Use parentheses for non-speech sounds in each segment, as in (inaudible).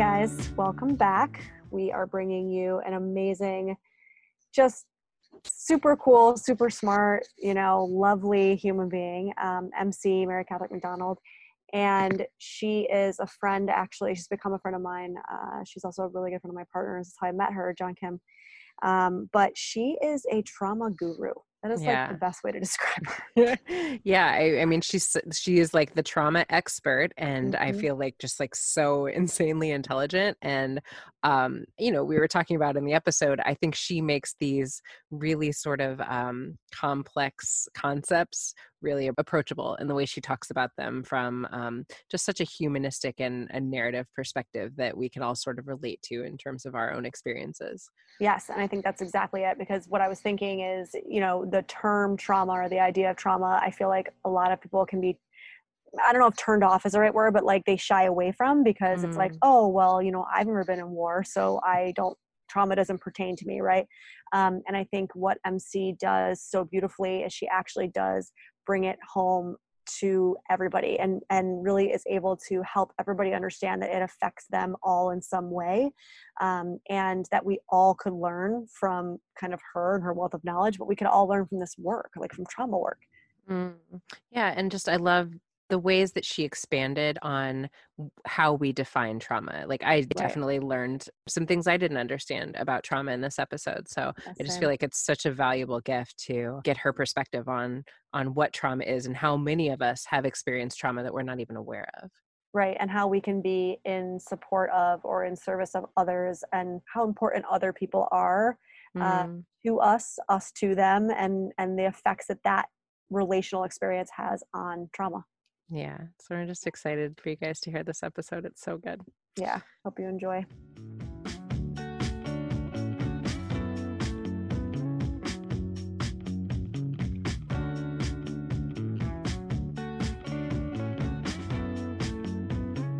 Guys, welcome back. We are bringing you an amazing, just super cool, super smart, you know, lovely human being, um, MC Mary Catherine McDonald. And she is a friend, actually. She's become a friend of mine. Uh, she's also a really good friend of my partner. This is how I met her, John Kim. Um, but she is a trauma guru. That is yeah. like the best way to (laughs) describe her. (laughs) yeah, I, I, mean, she's she is like the trauma expert, and mm-hmm. I feel like just like so (laughs) insanely intelligent. And um, you know, we were talking about in the episode. I think she makes these really sort of um, complex concepts really approachable in the way she talks about them from um, just such a humanistic and a narrative perspective that we can all sort of relate to in terms of our own experiences. Yes, and I think that's exactly it because what I was thinking is, you know, the term trauma or the idea of trauma, I feel like a lot of people can be I don't know if turned off is the right word, but like they shy away from because mm. it's like, mm. oh, well, you know, I've never been in war, so I don't, trauma doesn't pertain to me, right? Um, and I think what MC does so beautifully is she actually does bring it home to everybody and and really is able to help everybody understand that it affects them all in some way um, and that we all could learn from kind of her and her wealth of knowledge but we could all learn from this work like from trauma work mm. yeah and just i love the ways that she expanded on how we define trauma. Like I right. definitely learned some things I didn't understand about trauma in this episode. So I just feel like it's such a valuable gift to get her perspective on on what trauma is and how many of us have experienced trauma that we're not even aware of. Right, and how we can be in support of or in service of others, and how important other people are mm. to us, us to them, and and the effects that that relational experience has on trauma. Yeah. So we're just excited for you guys to hear this episode. It's so good. Yeah. Hope you enjoy.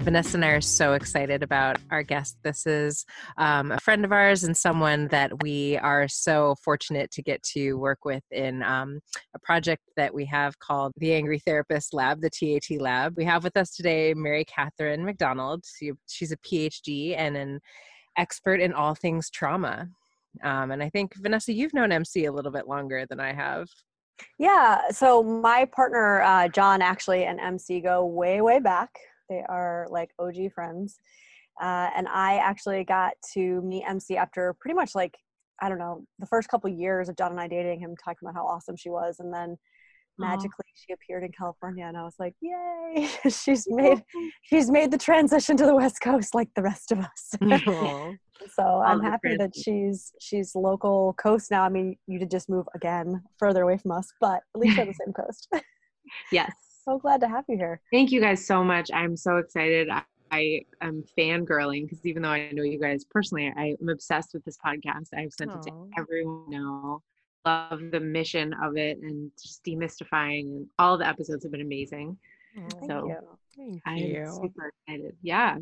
Vanessa and I are so excited about our guest. This is um, a friend of ours and someone that we are so fortunate to get to work with in um, a project that we have called the Angry Therapist Lab, the TAT Lab. We have with us today Mary Catherine McDonald. She, she's a PhD and an expert in all things trauma. Um, and I think, Vanessa, you've known MC a little bit longer than I have. Yeah, so my partner, uh, John, actually, and MC go way, way back. They are like OG friends. Uh, and I actually got to meet MC after pretty much like, I don't know, the first couple years of John and I dating him, talking about how awesome she was. And then magically she appeared in California and I was like, yay, (laughs) she's made she's made the transition to the West Coast like the rest of us. (laughs) (laughs) so I'm happy that she's she's local coast now. I mean, you did just move again further away from us, but at least we're the same coast. yes so glad to have you here. Thank you guys so much. I'm so excited. I, I am fangirling because even though I know you guys personally, I am obsessed with this podcast. I've sent Aww. it to everyone now. Love the mission of it and just demystifying and all the episodes have been amazing. Thank so you. Thank I'm you. super excited. Yeah.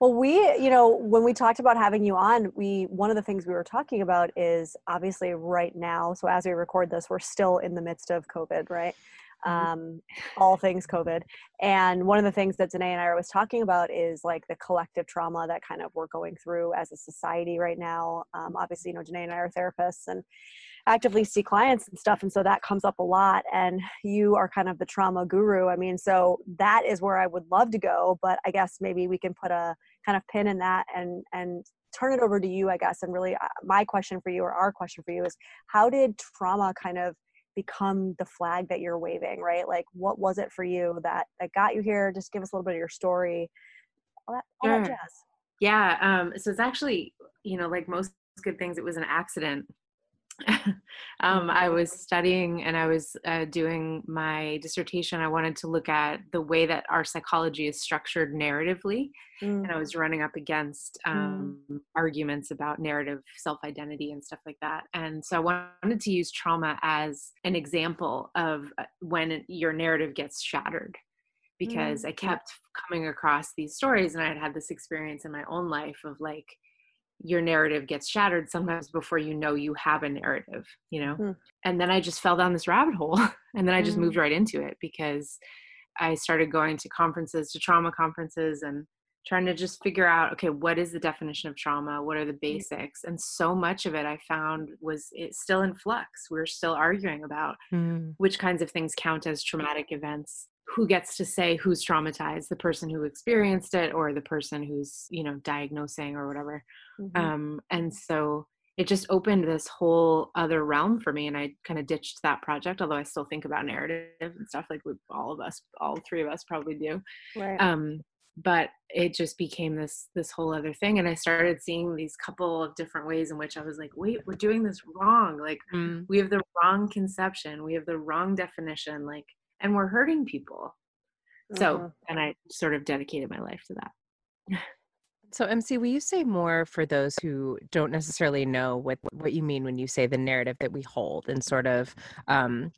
Well, we, you know, when we talked about having you on, we one of the things we were talking about is obviously right now. So as we record this, we're still in the midst of COVID, right? Mm-hmm. um, all things COVID. And one of the things that Danae and I are always talking about is like the collective trauma that kind of we're going through as a society right now. Um, obviously, you know, Danae and I are therapists and actively see clients and stuff. And so that comes up a lot. And you are kind of the trauma guru. I mean, so that is where I would love to go. But I guess maybe we can put a kind of pin in that and, and, turn it over to you i guess and really uh, my question for you or our question for you is how did trauma kind of become the flag that you're waving right? Like what was it for you that that got you here? Just give us a little bit of your story. All that, all that jazz. Yeah um so it's actually you know like most good things it was an accident (laughs) um, I was studying and I was uh, doing my dissertation. I wanted to look at the way that our psychology is structured narratively. Mm. And I was running up against mm. um, mm. arguments about narrative self identity and stuff like that. And so I wanted to use trauma as an example of uh, when your narrative gets shattered. Because mm. I kept coming across these stories, and I had had this experience in my own life of like, your narrative gets shattered sometimes before you know you have a narrative you know? Mm. and then i just fell down this rabbit hole (laughs) and then i just mm. moved right into it because i started going to conferences to trauma conferences and trying to just figure out okay what is the definition of trauma? What are the basics? And so much of it i found was it's still in flux we're still arguing about mm. which kinds of things count as traumatic events. Who gets to say who's traumatized? The person who experienced it or the person who's you know diagnosing or whatever mm-hmm. um, and so it just opened this whole other realm for me and i kind of ditched that project although i still think about narrative and stuff like all of us all three of us probably do right. um, but it just became this this whole other thing and i started seeing these couple of different ways in which i was like wait we're doing this wrong like mm. we have the wrong conception we have the wrong definition like and we're hurting people. So, mm-hmm. and I sort of dedicated my life to that. (laughs) So, MC, will you say more for those who don't necessarily know what what you mean when you say the narrative that we hold, and sort of um,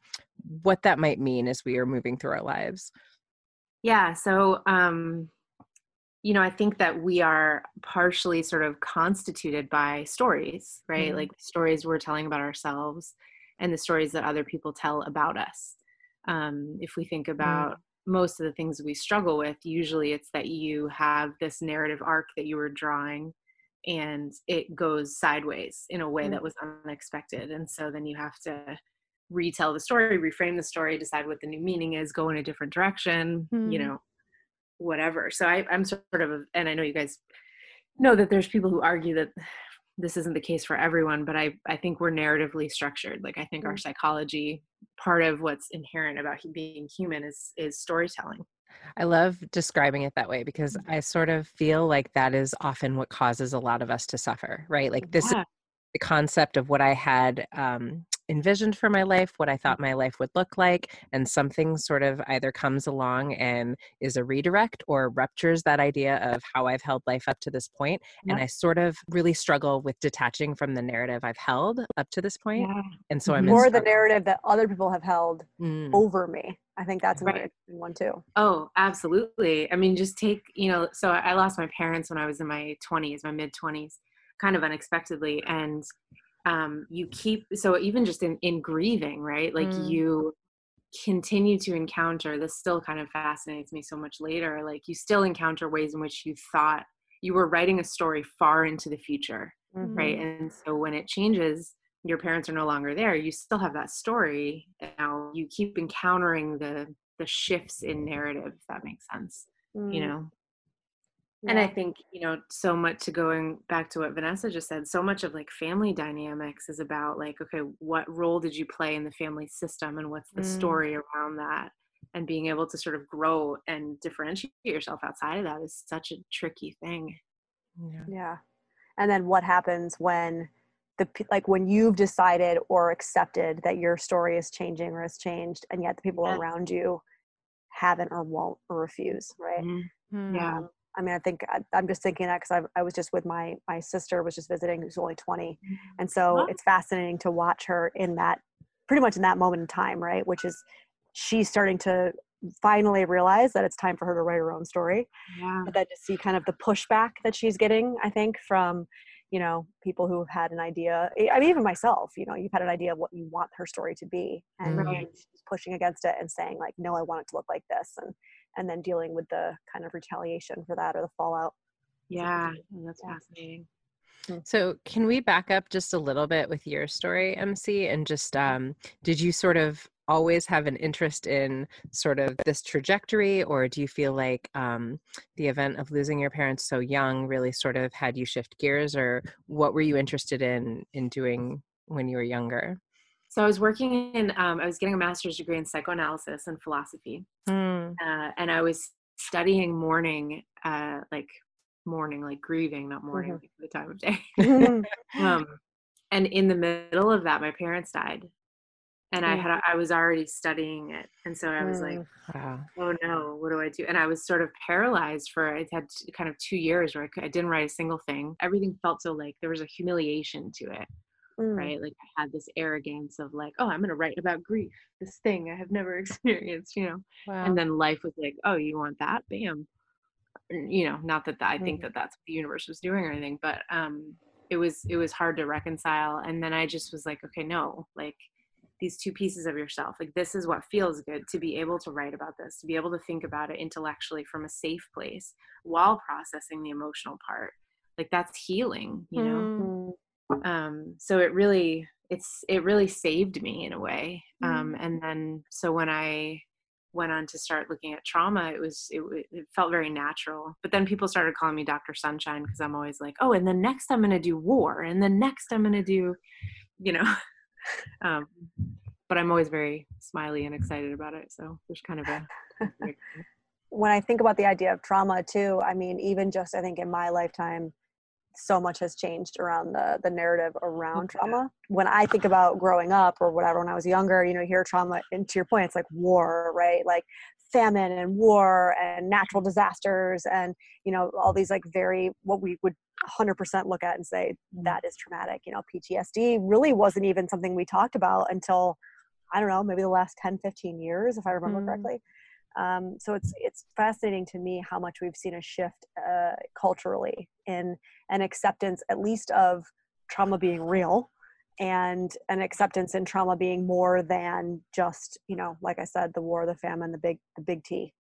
what that might mean as we are moving through our lives? Yeah. So, um, you know, I think that we are partially sort of constituted by stories, right? Mm-hmm. Like stories we're telling about ourselves, and the stories that other people tell about us um, if we think mm. about mm. Most of the things we struggle with usually it's that you have this narrative arc that you were drawing and it goes sideways in a way mm. that was unexpected and so then you have to retell the story reframe the story decide what the new meaning is go in a different direction mm. you know whatever so I, i'm sort of and i know you guys know that there's people who argue that this isn't the case for everyone but i i think we're narratively structured like i think our mm. psychology part of what's inherent about being human is is storytelling I love describing it that way because mm. I sort of feel like that is often what causes a lot of us to suffer, right? Like this yeah. is the concept of what I had um, envisioned for my life, what I thought my life would look like, and something sort of either comes along and is a redirect or ruptures that idea of how I've held life up to this point. Yeah. And I sort of really struggle with detaching from the narrative I've held up to this point. Yeah. And so I'm more the narrative that other people have held mm. over me. I think that's right. one too. Oh, absolutely. I mean, just take, you know, so I lost my parents when I was in my 20s, my mid 20s, kind of unexpectedly. And um, you keep so even just in in grieving right like mm. you continue to encounter this still kind of fascinates me so much later like you still encounter ways in which you thought you were writing a story far into the future mm-hmm. right and so when it changes your parents are no longer there you still have that story now you keep encountering the the shifts in narrative if that makes sense mm. you know and i think you know so much to going back to what vanessa just said so much of like family dynamics is about like okay what role did you play in the family system and what's the mm. story around that and being able to sort of grow and differentiate yourself outside of that is such a tricky thing yeah, yeah. and then what happens when the like when you've decided or accepted that your story is changing or has changed and yet the people yeah. around you haven't or won't or refuse right mm-hmm. yeah um, I mean, I think I, am just thinking that because I, I was just with my my sister was just visiting who's only 20, mm-hmm. and so oh. it's fascinating to watch her in that pretty much in that moment in time, right? Which is she's starting to finally realize that it's time for her to write her own story. Yeah. But then to see kind of the pushback that she's getting, I think from you know people who have had an idea. I mean, even myself, you know, you've had an idea of what you want her story to be, and mm-hmm. she's pushing against it and saying like, no, I want it to look like this, and and then dealing with the kind of retaliation for that or the fallout. Yeah, that's yeah. fascinating. Hmm. So, can we back up just a little bit with your story, MC? And just, um, did you sort of always have an interest in sort of this trajectory, or do you feel like um, the event of losing your parents so young really sort of had you shift gears, or what were you interested in in doing when you were younger? So I was working in, um, I was getting a master's degree in psychoanalysis and philosophy, mm. uh, and I was studying mourning, uh, like mourning, like grieving, not mourning, mm-hmm. like the time of day. (laughs) (laughs) um, and in the middle of that, my parents died, and I Mm. had I was already studying it, and so I was like, Mm. Wow. oh no, what do I do? And I was sort of paralyzed for I had kind of two years where I, cou- I didn't write a single thing. Everything felt so like there was a humiliation to it, Mm. right? Like I had this arrogance of like, oh, I'm gonna write about grief, this thing I have never (laughs) experienced, you know. Wow. And then life was like, oh, you want that? Bam. You know, not that I think Mhm. that that's what the universe was doing or anything, but um, it was it was hard to reconcile. And then I just was like, okay, no, like these two pieces of yourself, like this is what feels good to be able to write about this, to be able to think about it intellectually from a safe place while processing the emotional part. Like that's healing, you know Mm. Mm. um so it really it's it really saved me in a way. Um and then so when i went on to start looking at trauma it was it, it felt very natural. But then people started calling me dr sunshine because i'm always like oh and then next i'm going to do war and then next i'm going to do you know? (laughs) Um but i'm always very smiley and excited about it so there's kind of a (laughs) when I think about the idea of trauma too, I mean, even just I think in my lifetime, so much has changed around the the narrative around Okay. trauma. When I think about growing up or whatever, when I was younger, you know, hear trauma, and to your point, it's like war, right? Like famine and war and natural disasters and you know all these like very what we would 100% look at and say that is traumatic you know ptsd really wasn't even something we talked about until i don't know maybe the last 10 15 years if i remember Mm. correctly um, so it's it's fascinating to me how much we've seen a shift uh, culturally in an acceptance at least of trauma being real and an acceptance in trauma being more than just you know like i said the war the famine the big the big t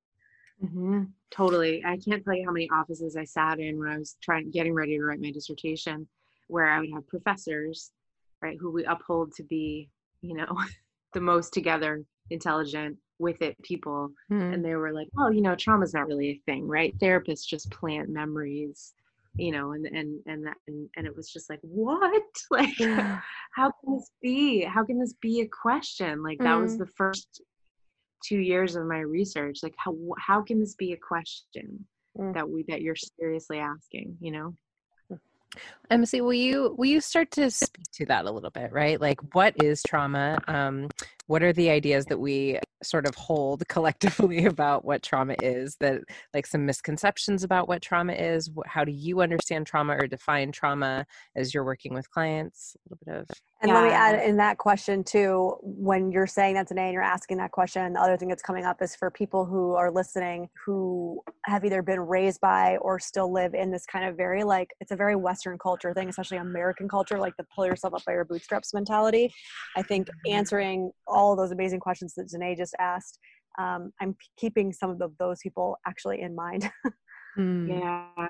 hmm Totally. I can't tell you how many offices I sat in when I was trying getting ready to write my dissertation, where I would have professors, right, who we uphold to be, you know, (laughs) the most together, intelligent, with it people, Mm. and they were like, "Oh, you know, trauma's not really a thing, right? Therapists just plant memories." you know and and and that and, and it was just like what (laughs) like how can this be how can this be a question like that was Mm. the first two years of my research like how how can this be a question Mm. that we that you're seriously asking you know MC, will you will you start to speak to that a little bit, right? Like, what is trauma? Um, what are the ideas that we sort of hold (laughs) collectively about what trauma is? That like some misconceptions about what trauma is. How do you understand trauma or define trauma as you're working with clients? A little bit of And let me add in that question too, when you're saying that today and you're asking that question, the other thing that's coming up is for people who are listening who have either been raised by or still live in this kind of very like, it's a very Western culture thing, especially American culture, like the pull yourself up by your bootstraps mentality. I think answering all of those amazing questions that Danae just asked, um, I'm keeping some of the, those people actually in mind. (laughs) Mm. yeah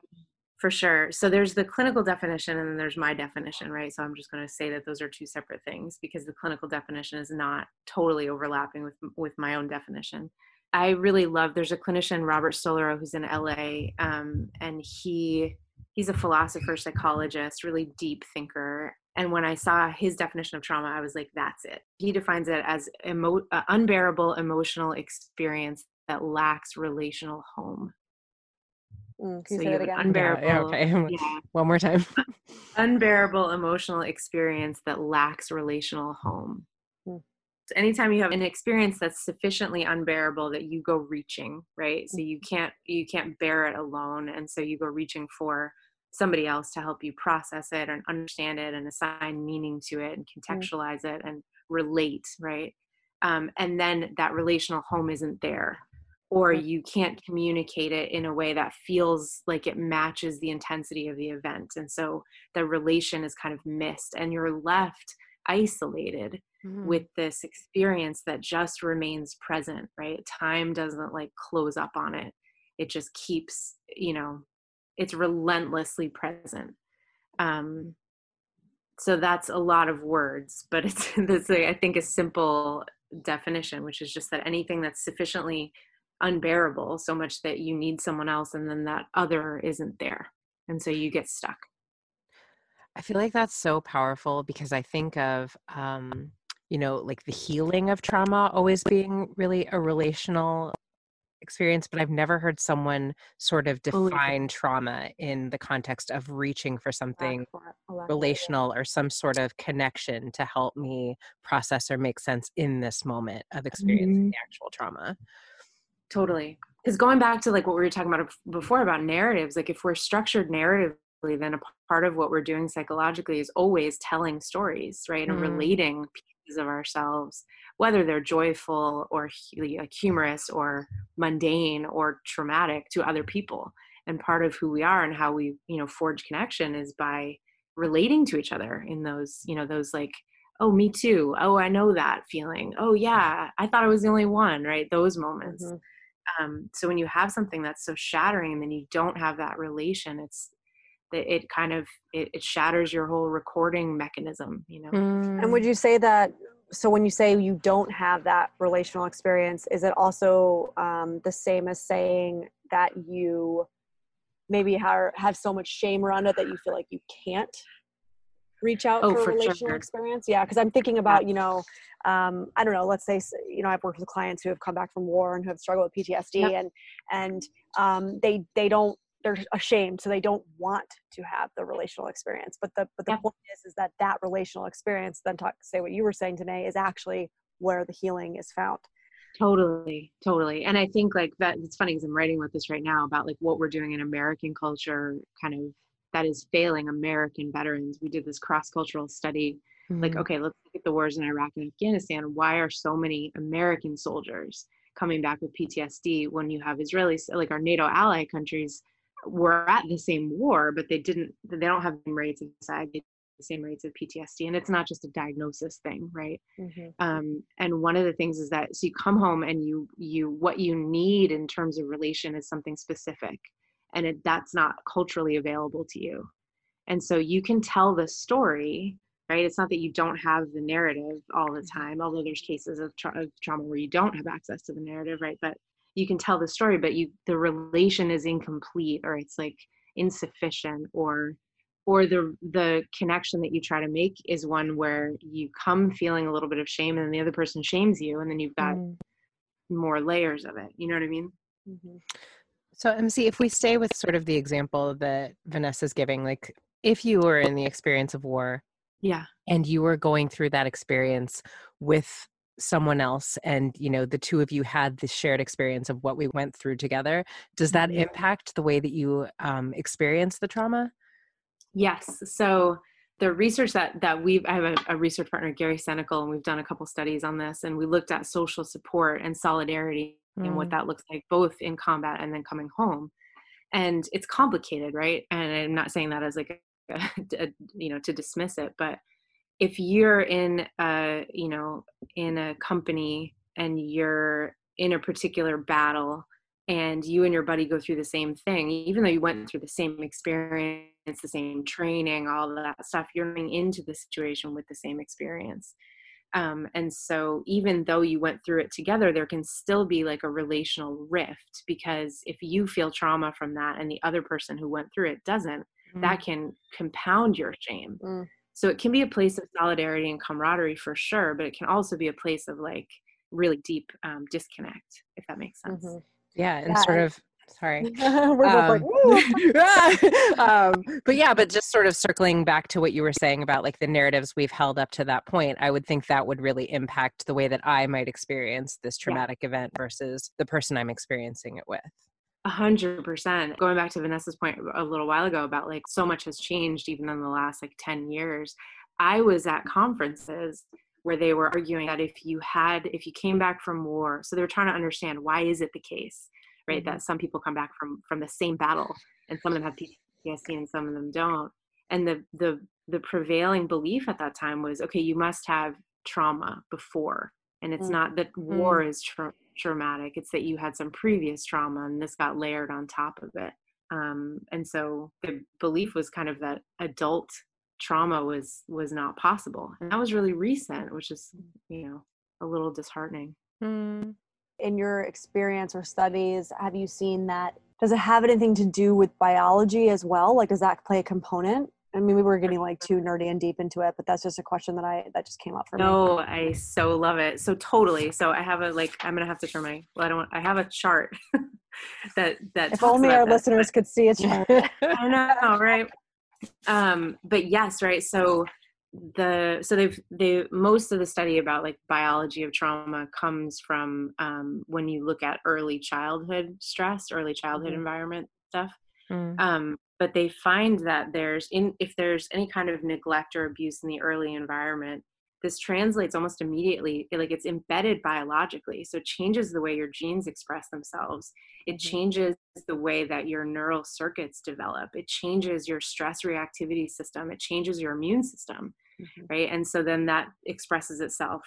for sure. So there's the clinical definition and then there's my definition right? So i'm just going to say that those are two separate things because the clinical definition is not totally overlapping with with my own definition. I really love there's a clinician robert stolorow who's in la um, and he he's a philosopher psychologist really deep thinker. And when i saw his definition of trauma i was like that's it. He defines it as emo- uh, unbearable emotional experience that lacks relational home Mm, can So you that have again? Yeah, yeah, unbearable okay. (laughs) yeah, One more time. unbearable emotional experience that lacks relational home. Hmm. So anytime you have an experience that's sufficiently unbearable that you go reaching, right? So you can't you can't bear it alone, and so you go reaching for somebody else to help you process it and understand it and assign meaning to it and contextualize it and relate, right? Um, and then that relational home isn't there or you can't communicate it in a way that feels like it matches the intensity of the event and so the relation is kind of missed and you're left isolated Mm. with this experience that just remains present right? Time doesn't like close up on it. It just keeps you know it's relentlessly present. Um so that's a lot of words but it's (laughs) that's i think a simple definition which is just that anything that's sufficiently unbearable so much that you need someone else and then that other isn't there and so you get stuck I feel like that's so powerful because I think of, um, you know, like the healing of trauma always being really a relational experience, but I've never heard someone sort of define trauma in the context of reaching for something relational or some sort of connection to help me process or make sense in this moment of experiencing mm-hmm. the actual trauma. Totally. Because going back to like what we were talking about before about narratives, like if we're structured narratively, then a part of what we're doing psychologically is always telling stories, right? And mm. relating pieces of ourselves whether they're joyful or like humorous or mundane or traumatic to other people and part of who we are and how we you know forge connection is by relating to each other in those you know those like oh me too oh i know that feeling oh yeah i thought i was the only one right those moments mm-hmm. Um, so when you have something that's so shattering and then you don't have that relation it's it kind of it, it shatters your whole recording mechanism you know mm. and would you say that so when you say you don't have that relational experience is it also um, the same as saying that you maybe have, have so much shame around it that you feel like you can't reach out oh, for, for a relational sure. experience yeah because i'm thinking about you know um, i don't know let's say you know i've worked with clients who have come back from war and who have struggled with ptsd yep. and and um, they they don't they're ashamed so they don't want to have the relational experience but the but the yeah. point is is that that relational experience then talk say what you were saying today is actually where the healing is found totally totally and i think like that it's funny because i'm writing about this right now about like what we're doing in american culture kind of that is failing american veterans we did this cross-cultural study mm-hmm. like okay let's look at the wars in iraq and afghanistan why are so many american soldiers coming back with ptsd when you have israelis like our nato ally countries were at the same war, but they didn't, they don't have the same rates of suicide, the same rates of PTSD. And it's not just a diagnosis thing, right? Mm-hmm. Um, and one of the things is that, so you come home and you, you, what you need in terms of relation is something specific and it, that's not culturally available to you. And so you can tell the story, right? It's not that you don't have the narrative all the mm-hmm. time, although there's cases of, tra- of trauma where you don't have access to the narrative, right? But you can tell the story but you the relation is incomplete or it's like insufficient or or the the connection that you try to make is one where you come feeling a little bit of shame and then the other person shames you and then you've got mm. more layers of it you know what i mean mm-hmm. So mc if we stay with sort of the example that vanessa's giving like if you were in the experience of war yeah. and you were going through that experience with someone else and you know the two of you had this shared experience of what we went through together does that mm-hmm. impact the way that you um, experience the trauma? Yes. So the research that that we've i have a, a research partner gary senecal and we've done a couple studies on this and we looked at social support and solidarity mm. and what mm. that looks like both in combat and then coming home and it's complicated right and i'm not saying that as like a, (laughs) a, you know to dismiss it but if you're in a you know in a company and you're in a particular battle and you and your buddy go through the same thing even though you went through the same experience the same training all that stuff you're going into the situation with the same experience um, and so even though you went through it together there can still be like a relational rift because if you feel trauma from that and the other person who went through it doesn't mm. that can compound your shame mm. So it can be a place of solidarity and camaraderie for sure, but it can also be a place of like really deep um, disconnect, if that makes sense. Mm-hmm. Yeah, and yeah. sort of sorry (laughs) um, like, (laughs) um, but yeah but just sort of circling back to what you were saying about like the narratives we've held up to that point i would think that would really impact the way that i might experience this traumatic yeah. event versus the person i'm experiencing it with a hundred percent. Going back to Vanessa's point a little while ago about like so much has changed even in the last like 10 years. I was at conferences where they were arguing that if you had, if you came back from war, so they were trying to understand why is it the case, right? Mm-hmm. That some people come back from from the same battle and some of them have PTSD and some of them don't. And the the the prevailing belief at that time was okay, you must have trauma before. And it's mm-hmm. not that war mm-hmm. is tra- traumatic it's that you had some previous trauma and this got layered on top of it um, and so the belief was kind of that adult trauma was was not possible and that was really recent which is you know a little disheartening mm. In your experience or studies have you seen that does it have anything to do with biology as well like does that play a component I mean, we were getting like too nerdy and deep into it, but that's just a question that I that just came up for me. No, I so love it. So totally. So I have a like I'm gonna have to turn my well, I don't want, I have a chart (laughs) that that if only our listeners could see a chart. (laughs) I know, right? Um, but yes, right. So the so they've they most of the study about like biology of trauma comes from um, when you look at early childhood stress, early childhood mm-hmm. environment stuff. Mm. Um, but they find that there's in if there's any kind of neglect or abuse in the early environment this translates almost immediately like it's embedded biologically so it changes the way your genes express themselves it mm-hmm. changes the way that your neural circuits develop it changes your stress reactivity system it changes your immune system mm-hmm. right and so then that expresses itself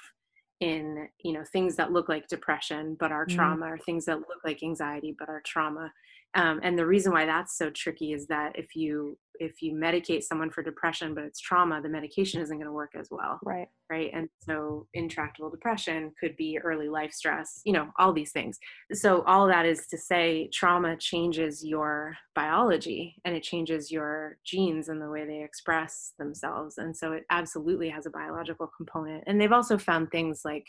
in you know things that look like depression but are mm-hmm. trauma or things that look like anxiety but are trauma um, and the reason why that's so tricky is that if you if you medicate someone for depression but it's trauma the medication isn't going to work as well right. right? And so intractable depression could be early life stress you know all these things. So all that is to say trauma changes your biology and it changes your genes and the way they express themselves. And so it absolutely has a biological component. And they've also found things like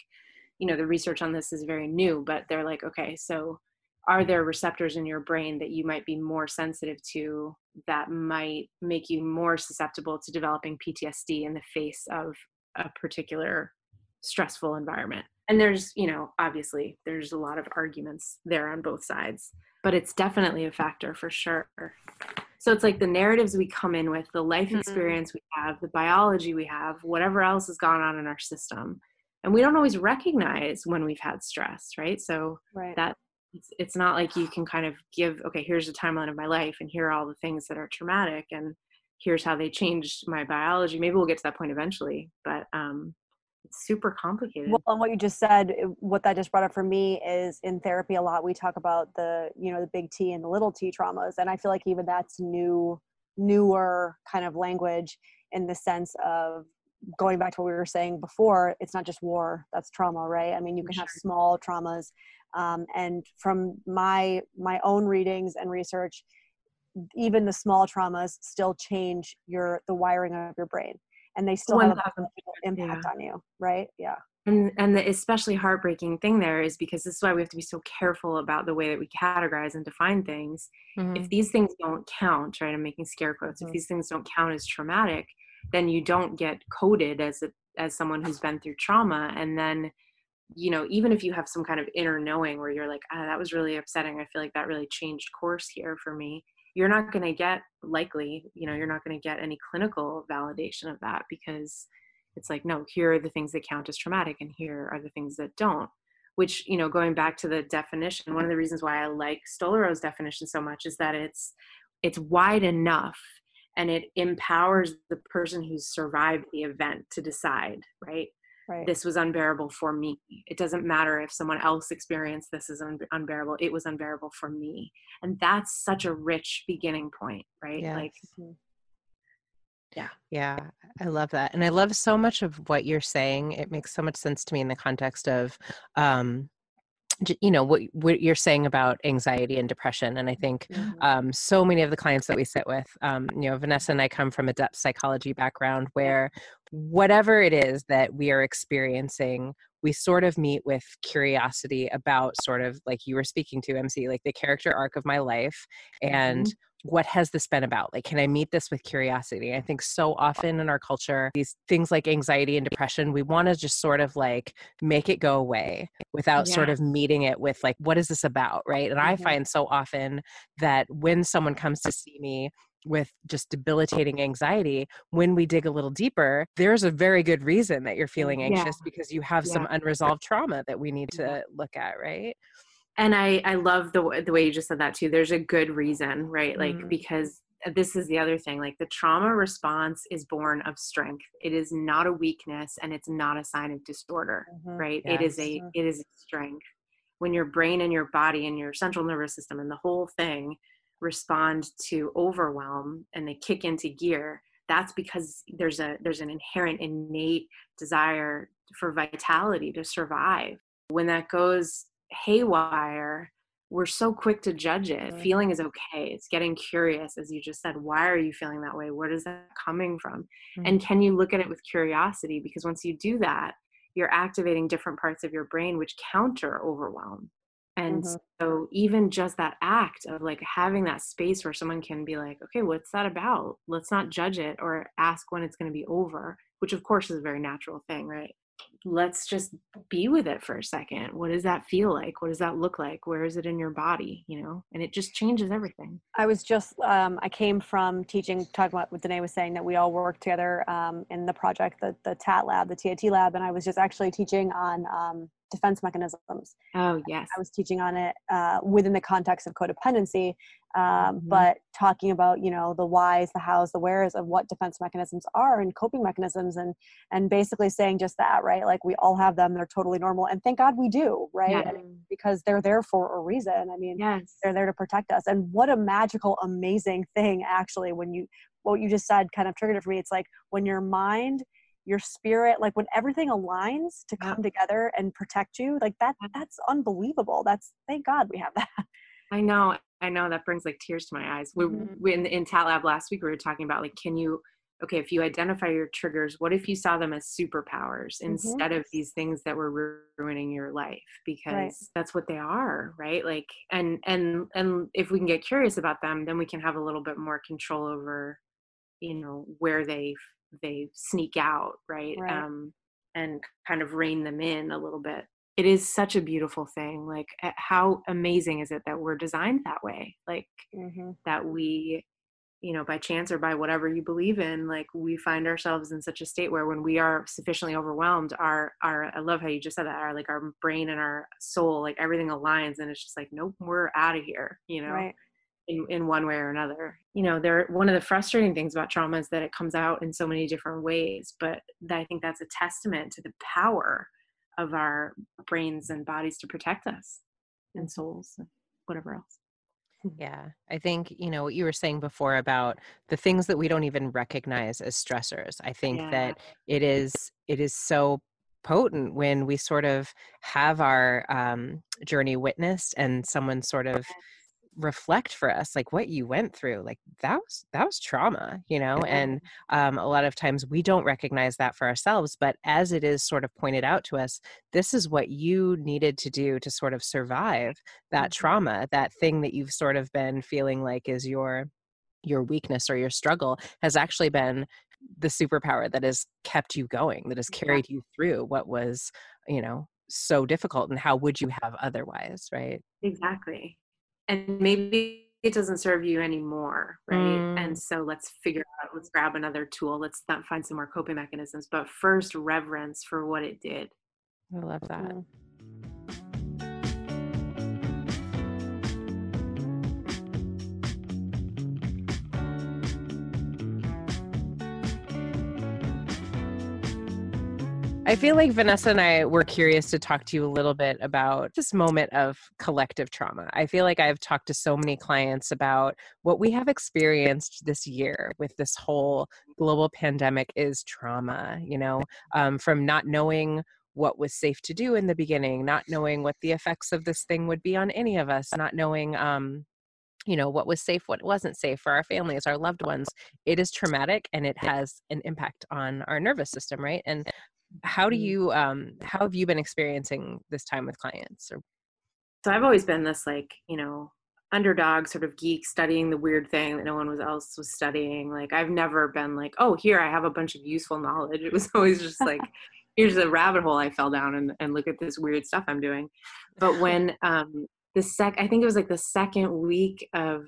you know the research on this is very new but they're like okay so are there receptors in your brain that you might be more sensitive to that might make you more susceptible to developing PTSD in the face of a particular stressful environment? And there's, you know, obviously there's a lot of arguments there on both sides, but it's definitely a factor for sure. So it's like the narratives we come in with, the life mm-hmm. experience we have, the biology we have, whatever else has gone on in our system. And we don't always recognize when we've had stress, right? So right. that it's, it's not like you can kind of give okay here's the timeline of my life and here are all the things that are traumatic and here's how they changed my biology. Maybe we'll get to that point eventually but um it's super complicated. Well and what you just said what that just brought up for me is in therapy a lot we talk about the you know the big t and the little t traumas and i feel like even that's new newer kind of language in the sense of going back to what we were saying before it's not just war that's trauma right? I mean you can have small traumas um, and from my my own readings and research even the small traumas still change your the wiring of your brain and they still have an impact yeah. on you right yeah and and the especially heartbreaking thing there is because this is why we have to be so careful about the way that we categorize and define things mm-hmm. if these things don't count right i'm making scare quotes mm-hmm. if these things don't count as traumatic then you don't get coded as a as someone who's been through trauma and then you know even if you have some kind of inner knowing where you're like ah, that was really upsetting i feel like that really changed course here for me you're not going to get likely you know you're not going to get any clinical validation of that because it's like no here are the things that count as traumatic and here are the things that don't which you know going back to the definition one of the reasons why i like stolorow's definition so much is that it's it's wide enough and it empowers the person who's survived the event to decide right right. this was unbearable for me. It doesn't matter if someone else experienced this as un- unbearable. It was unbearable for me. And that's such a rich beginning point, right? Yes. Like, mm-hmm. yeah. Yeah. I love that. And I love so much of what you're saying. It makes so much sense to me in the context of, um, you know what, what you're saying about anxiety and depression and i think mm-hmm. um, so many of the clients that we sit with um, you know vanessa and i come from a depth psychology background where whatever it is that we are experiencing we sort of meet with curiosity about sort of like you were speaking to mc like the character arc of my life and mm-hmm what has this been about? Like, can I meet this with curiosity? I think so often in our culture, these things like anxiety and depression, we want to just sort of like make it go away without yeah. sort of meeting it with like, what is this about? Right. And mm-hmm. I find so often that when someone comes to see me, with just debilitating anxiety, when we dig a little deeper, there's a very good reason that you're feeling anxious yeah. because you have yeah. some unresolved trauma that we need to look at, right? and i i love the the way you just said that too there's a good reason right like mm. because this is the other thing like the trauma response is born of strength it is not a weakness and it's not a sign of disorder mm-hmm. right yes. it is a it is a strength when your brain and your body and your central nervous system and the whole thing respond to overwhelm and they kick into gear that's because there's a there's an inherent innate desire for vitality to survive when that goes haywire we're so quick to judge it. Mm-hmm. Feeling is okay. It's getting curious, as you just said. Why are you feeling that way? Where is that coming from? Mm-hmm. And can you look at it with curiosity? Because once you do that, you're activating different parts of your brain which counter overwhelm. And mm-hmm. so, even just that act of like having that space where someone can be like, okay, what's that about? Let's not judge it or ask when it's going to be over, which of course is a very natural thing, right? let's just be with it for a second. What does that feel like? What does that look like? Where is it in your body? You know, and it just changes everything. I was just, um, I came from teaching, talking about what Danae was saying that we all work together um, in the project, the, the TAT lab, the TAT lab. And I was just actually teaching on um, defense mechanisms. Oh, yes. I was teaching on it uh, within the context of codependency, um, mm-hmm. but talking about, you know, the whys, the hows, the wheres of what defense mechanisms are and coping mechanisms and, and basically saying just that, right? Like we all have them. They're totally normal. And thank God we do, right? Yeah. because they're there for a reason. I mean, yes. they're there to protect us. And what a magical, amazing thing actually when you, what you just said kind of triggered it for me. It's like when your mind your spirit like when everything aligns to come yeah. together and protect you like that that's unbelievable that's thank god we have that i know i know that brings like tears to my eyes we, mm-hmm. we in, in tat lab last week we were talking about like can you okay if you identify your triggers what if you saw them as superpowers mm-hmm. instead of these things that were ruining your life because right. that's what they are right like and and and if we can get curious about them then we can have a little bit more control over you know where they they sneak out right, right. Um, and kind of rein them in a little bit it is such a beautiful thing like how amazing is it that we're designed that way like mm-hmm. that we you know by chance or by whatever you believe in like we find ourselves in such a state where when we are sufficiently overwhelmed our our i love how you just said that our like our brain and our soul like everything aligns and it's just like nope we're out of here you know right in, in one way or another you know there one of the frustrating things about trauma is that it comes out in so many different ways but i think that's a testament to the power of our brains and bodies to protect us and souls and whatever else yeah, I think, you know, what you were saying before about the things that we don't even recognize as stressors. I think yeah. that it is it is so potent when we sort of have our um, journey witnessed and someone sort of reflect for us like what you went through like that was that was trauma you know and um, a lot of times we don't recognize that for ourselves but as it is sort of pointed out to us this is what you needed to do to sort of survive that mm-hmm. trauma that thing that you've sort of been feeling like is your your weakness or your struggle has actually been the superpower that has kept you going that has carried you through what was you know so difficult and how would you have otherwise right? Exactly and maybe it doesn't serve you anymore right mm. and so let's figure out let's grab another tool let's find some more coping mechanisms but first reverence for what it did i love that mm. I feel like Vanessa and I were curious to talk to you a little bit about this moment of collective trauma. I feel like I've talked to so many clients about what we have experienced this year with this whole global pandemic is trauma, you know, um, from not knowing what was safe to do in the beginning, not knowing what the effects of this thing would be on any of us, not knowing um, you know what was safe what wasn't safe for our families our loved ones it is traumatic and it has an impact on our nervous system right and how do mm-hmm. you um how have you been experiencing this time with clients or? So i've always been this like you know underdog sort of geek studying the weird thing that no one was else was studying like i've never been like oh here i have a bunch of useful knowledge. It was (laughs) always just like (laughs) here's a rabbit hole i fell down and, and look at this weird stuff i'm doing. But (laughs) when um the sec i think it was like the second week of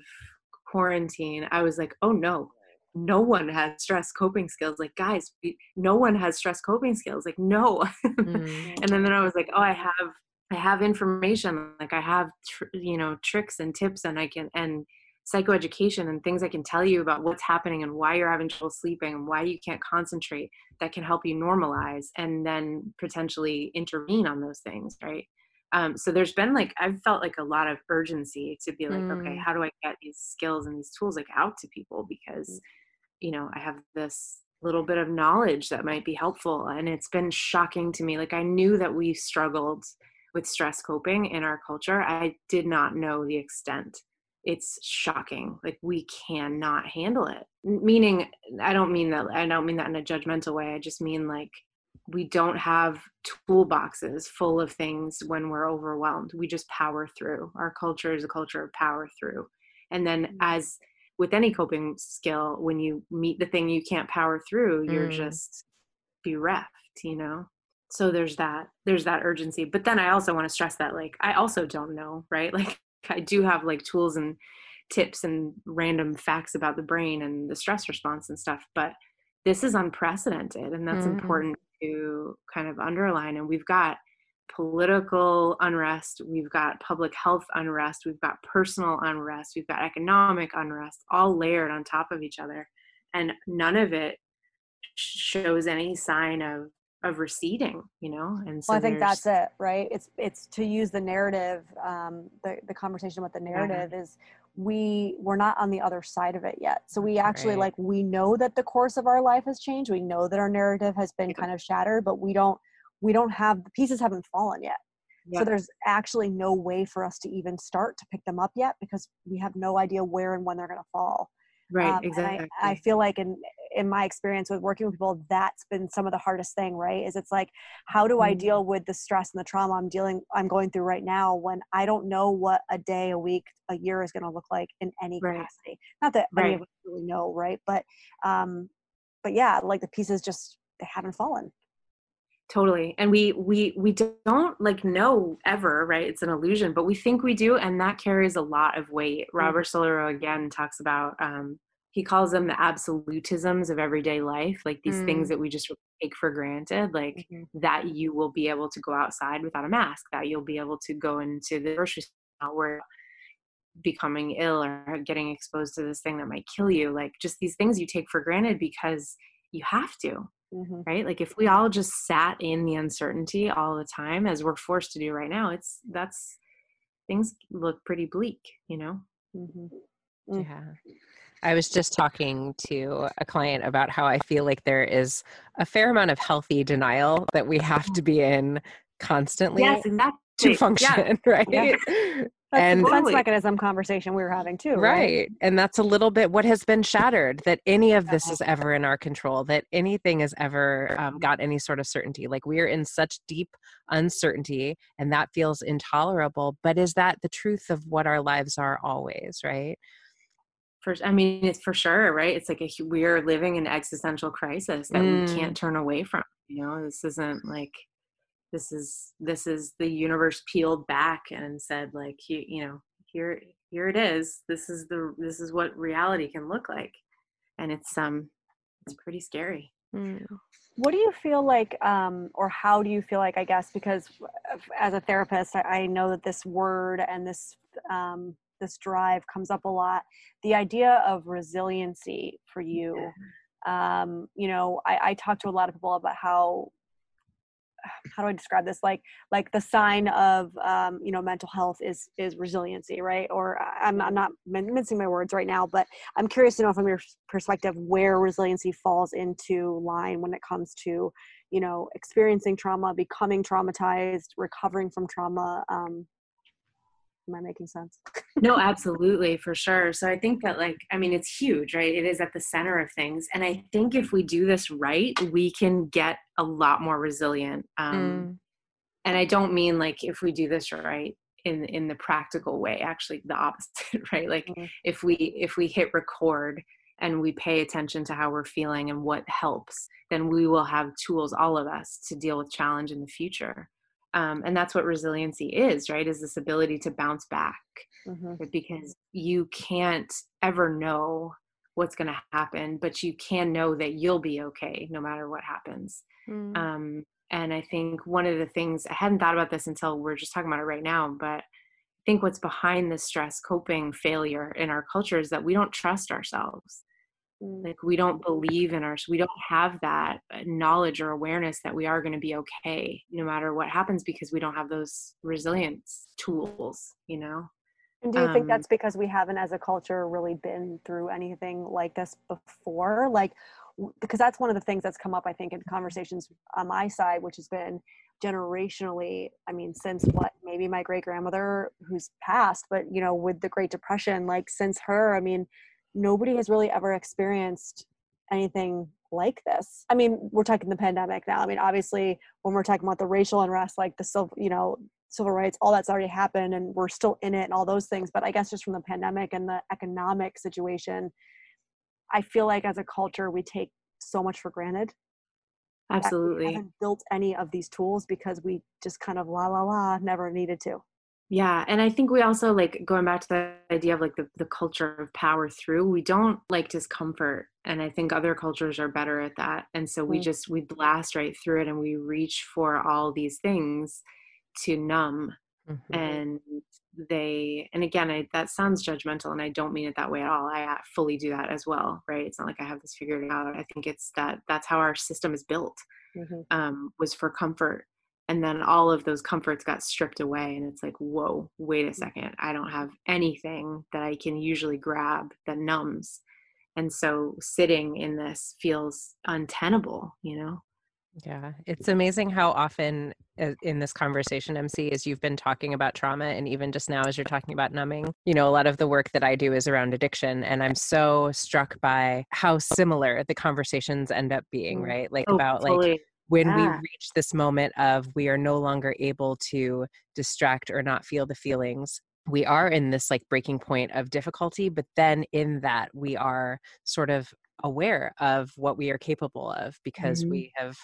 quarantine i was like oh no no one has stress coping skills like guys no one has stress coping skills like no (laughs) mm. and then, then i was like oh i have i have information like i have tr- you know tricks and tips and i can and psychoeducation and things i can tell you about what's happening and why you're having trouble sleeping and why you can't concentrate that can help you normalize and then potentially intervene on those things right um, so there's been like i've felt like a lot of urgency to be like mm. okay how do i get these skills and these tools like out to people because you know i have this little bit of knowledge that might be helpful and it's been shocking to me like i knew that we struggled with stress coping in our culture i did not know the extent. It's shocking like we cannot handle it. Meaning i don't mean that i don't mean that in a judgmental way i just mean like we don't have toolboxes full of things when we're overwhelmed. We just power through. Our culture is a culture of power through. And then mm-hmm. as with any coping skill when you meet the thing you can't power through you're mm. just bereft you know so there's that there's that urgency but then i also want to stress that like i also don't know right (laughs) like i do have like tools and tips and random facts about the brain and the stress response and stuff but this is unprecedented and that's mm-hmm. important to kind of underline and we've got political unrest we've got public health unrest we've got personal unrest we've got economic unrest all layered on top of each other. And none of it shows any sign of of receding you know? And so well, i think that's it right? It's it's to use the narrative um the, the conversation about the narrative is we we're not on the other side of it yet. So we actually right. like we know that the course of our life has changed. We know that our narrative has been kind of shattered but we don't we don't have the pieces haven't fallen yet. So there's actually no way for us to even start to pick them up yet because we have no idea where and when they're going to fall. Right um, exactly I, I, feel like in in my experience with working with people that's been some of the hardest thing right? Is it's like how do i mm-hmm. deal with the stress and the trauma i'm dealing i'm going through right now when i don't know what a day a week a year is going to look like in any right. capacity? Not that right. any of us really know right? But um but yeah like the pieces just they haven't fallen totally and we we we don't like know ever right it's an illusion but we think we do and that carries a lot of weight mm. robert mm. again talks about um he calls them the absolutisms of everyday life like these mm. things that we just take for granted like mm-hmm. that you will be able to go outside without a mask that you'll be able to go into the grocery store where becoming ill or getting exposed to this thing that might kill you like just these things you take for granted because you have to mm-hmm. right like if we all just sat in the uncertainty all the time as we're forced to do right now it's that's things look pretty bleak you know mm-hmm. mm. yeah I was just talking to a client about how I feel like there is a fair amount of healthy denial that we have to be in constantly yes, exactly. To function, yeah. (laughs) right? Yeah. That's and the defense mechanism conversation we were having too, right? right? And that's a little bit what has been shattered that any of this is ever in our control, that anything has ever um, got any sort of certainty. Like we are in such deep uncertainty, and that feels intolerable. But is that the truth of what our lives are always, right? for i mean it's for sure right it's like a we're living an existential crisis that mm. we can't turn away from you know this isn't like this is this is the universe peeled back and said like you, you know here here it is. This is the this is what reality can look like. And it's um it's pretty scary. Mm. what do you feel like um or how do you feel like i guess because as a therapist i, I know that this word and this um this drive comes up a lot. The idea of resiliency for you um, you know I, I talk to a lot of people about how (sighs) how do I describe this? Like, like the sign of, um, you know, mental health is is resiliency, right? Or I'm I'm not mincing my words right now, but I'm curious to know from your perspective where resiliency falls into line when it comes to, you know, experiencing trauma, becoming traumatized, recovering from trauma. Um, am i making sense (laughs) no absolutely for sure so i think that like i mean it's huge right it is at the center of things and i think if we do this right we can get a lot more resilient um, mm. and i don't mean like if we do this right in in the practical way actually the (laughs) opposite right like mm. if we if we hit record and we pay attention to how we're feeling and what helps then we will have tools all of us to deal with challenge in the future um, and that's what resiliency is right is this ability to bounce back mm-hmm. because you can't ever know what's going to happen but you can know that you'll be okay no matter what happens mm. um, and i think one of the things i hadn't thought about this until we're just talking about it right now but i think what's behind the stress coping failure in our culture is that we don't trust ourselves Mm. like we don't believe in our we don't have that uh, knowledge or awareness that we are going to be okay no matter what happens because we don't have those resilience tools you know and do you um, think that's because we haven't as a culture really been through anything like this before like because that's one of the things that's come up i think in conversations on my side which has been generationally i mean since what maybe my great grandmother who's passed but you know with the great depression like since her i mean nobody has really ever experienced anything like this. I mean we're talking the pandemic now. I mean obviously when we're talking about the racial unrest like the civil you know civil rights all that's already happened and we're still in it and all those things but i guess just from the pandemic and the economic situation i feel like as a culture we take so much for granted absolutely we haven't built any of these tools because we just kind of la la la never needed to. Yeah and i think we also like going back to the idea of like the, the culture of power through we don't like discomfort and i think other cultures are better at that and so we mm. just we blast right through it and we reach for all these things to numb mm-hmm. and they and again I, that sounds judgmental and i don't mean it that way at all. I fully do that as well right? It's not like i have this figured out. I think it's that that's how our system is built mm-hmm. um, was for comfort. And then all of those comforts got stripped away and it's like whoa wait a mm. second. I don't have anything that i can usually grab that numbs. And so sitting in this feels untenable you know yeah, it's amazing how often uh, in this conversation, MC, as you've been talking about trauma, and even just now as you're talking about numbing, you know, a lot of the work that I do is around addiction. And I'm so struck by how similar the conversations end up being, mm. right? Like oh, about totally. like when yeah. we reach this moment of we are no longer able to distract or not feel the feelings we are in this like breaking point of difficulty but then in that we are sort of aware of what we are capable of because mm-hmm. we have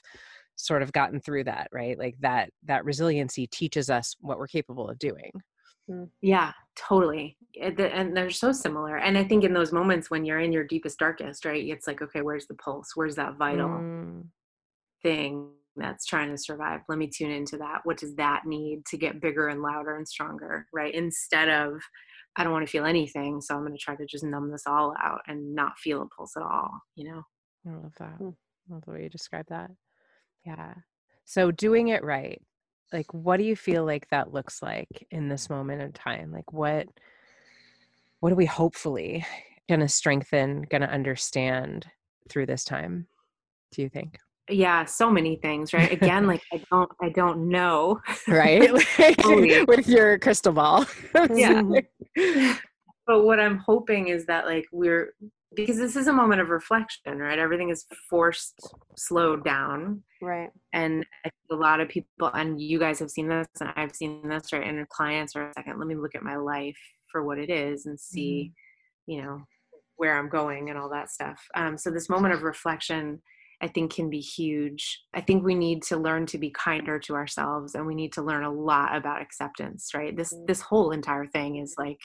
sort of gotten through that right? Like that that resiliency teaches us what we're capable of doing. Mm. yeah totally. Eh, and they're so similar and i think in those moments when you're in your deepest darkest right it's like okay where's the pulse? Where's that vital mm. thing that's trying to survive? Let me tune into that. What does that need to get bigger and louder and stronger? Right? Instead of I don't want to feel anything, so I'm going to try to just numb this all out and not feel a pulse at all, you know? I love that. Mm. I love the way you describe that. Yeah. So doing it right, like what do you feel like that looks like in this moment of time? Like what what are we hopefully gonna strengthen, gonna understand through this time, do you think? Yeah so many things right? Again like i don't i don't know. (laughs) Right? Like, (laughs) with your crystal ball. (laughs) Yeah. but what i'm hoping is that like we're because this is a moment of reflection right? Everything is forced slowed down. Right. And a lot of people and you guys have seen this and i've seen this right? And clients are second let me look at my life for what it is and see mm-hmm. you know where i'm going and all that stuff. Um, so this moment of reflection I think can be huge. I think we need to learn to be kinder to ourselves and we need to learn a lot about acceptance, right? This mm. this whole entire thing is like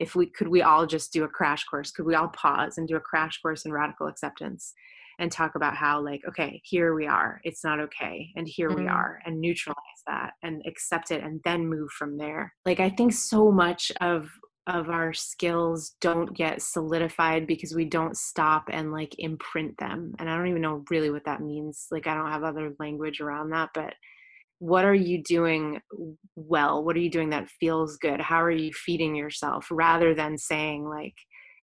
if we could we all just do a crash course, could we all pause and do a crash course in radical acceptance and talk about how like okay, here we are. It's not okay and here mm. we are and neutralize that and accept it and then move from there. Like I think so much of of our skills don't get solidified because we don't stop and like imprint them. And I don't even know really what that means. Like, I don't have other language around that, but what are you doing well? What are you doing that feels good? How are you feeding yourself rather than saying, like,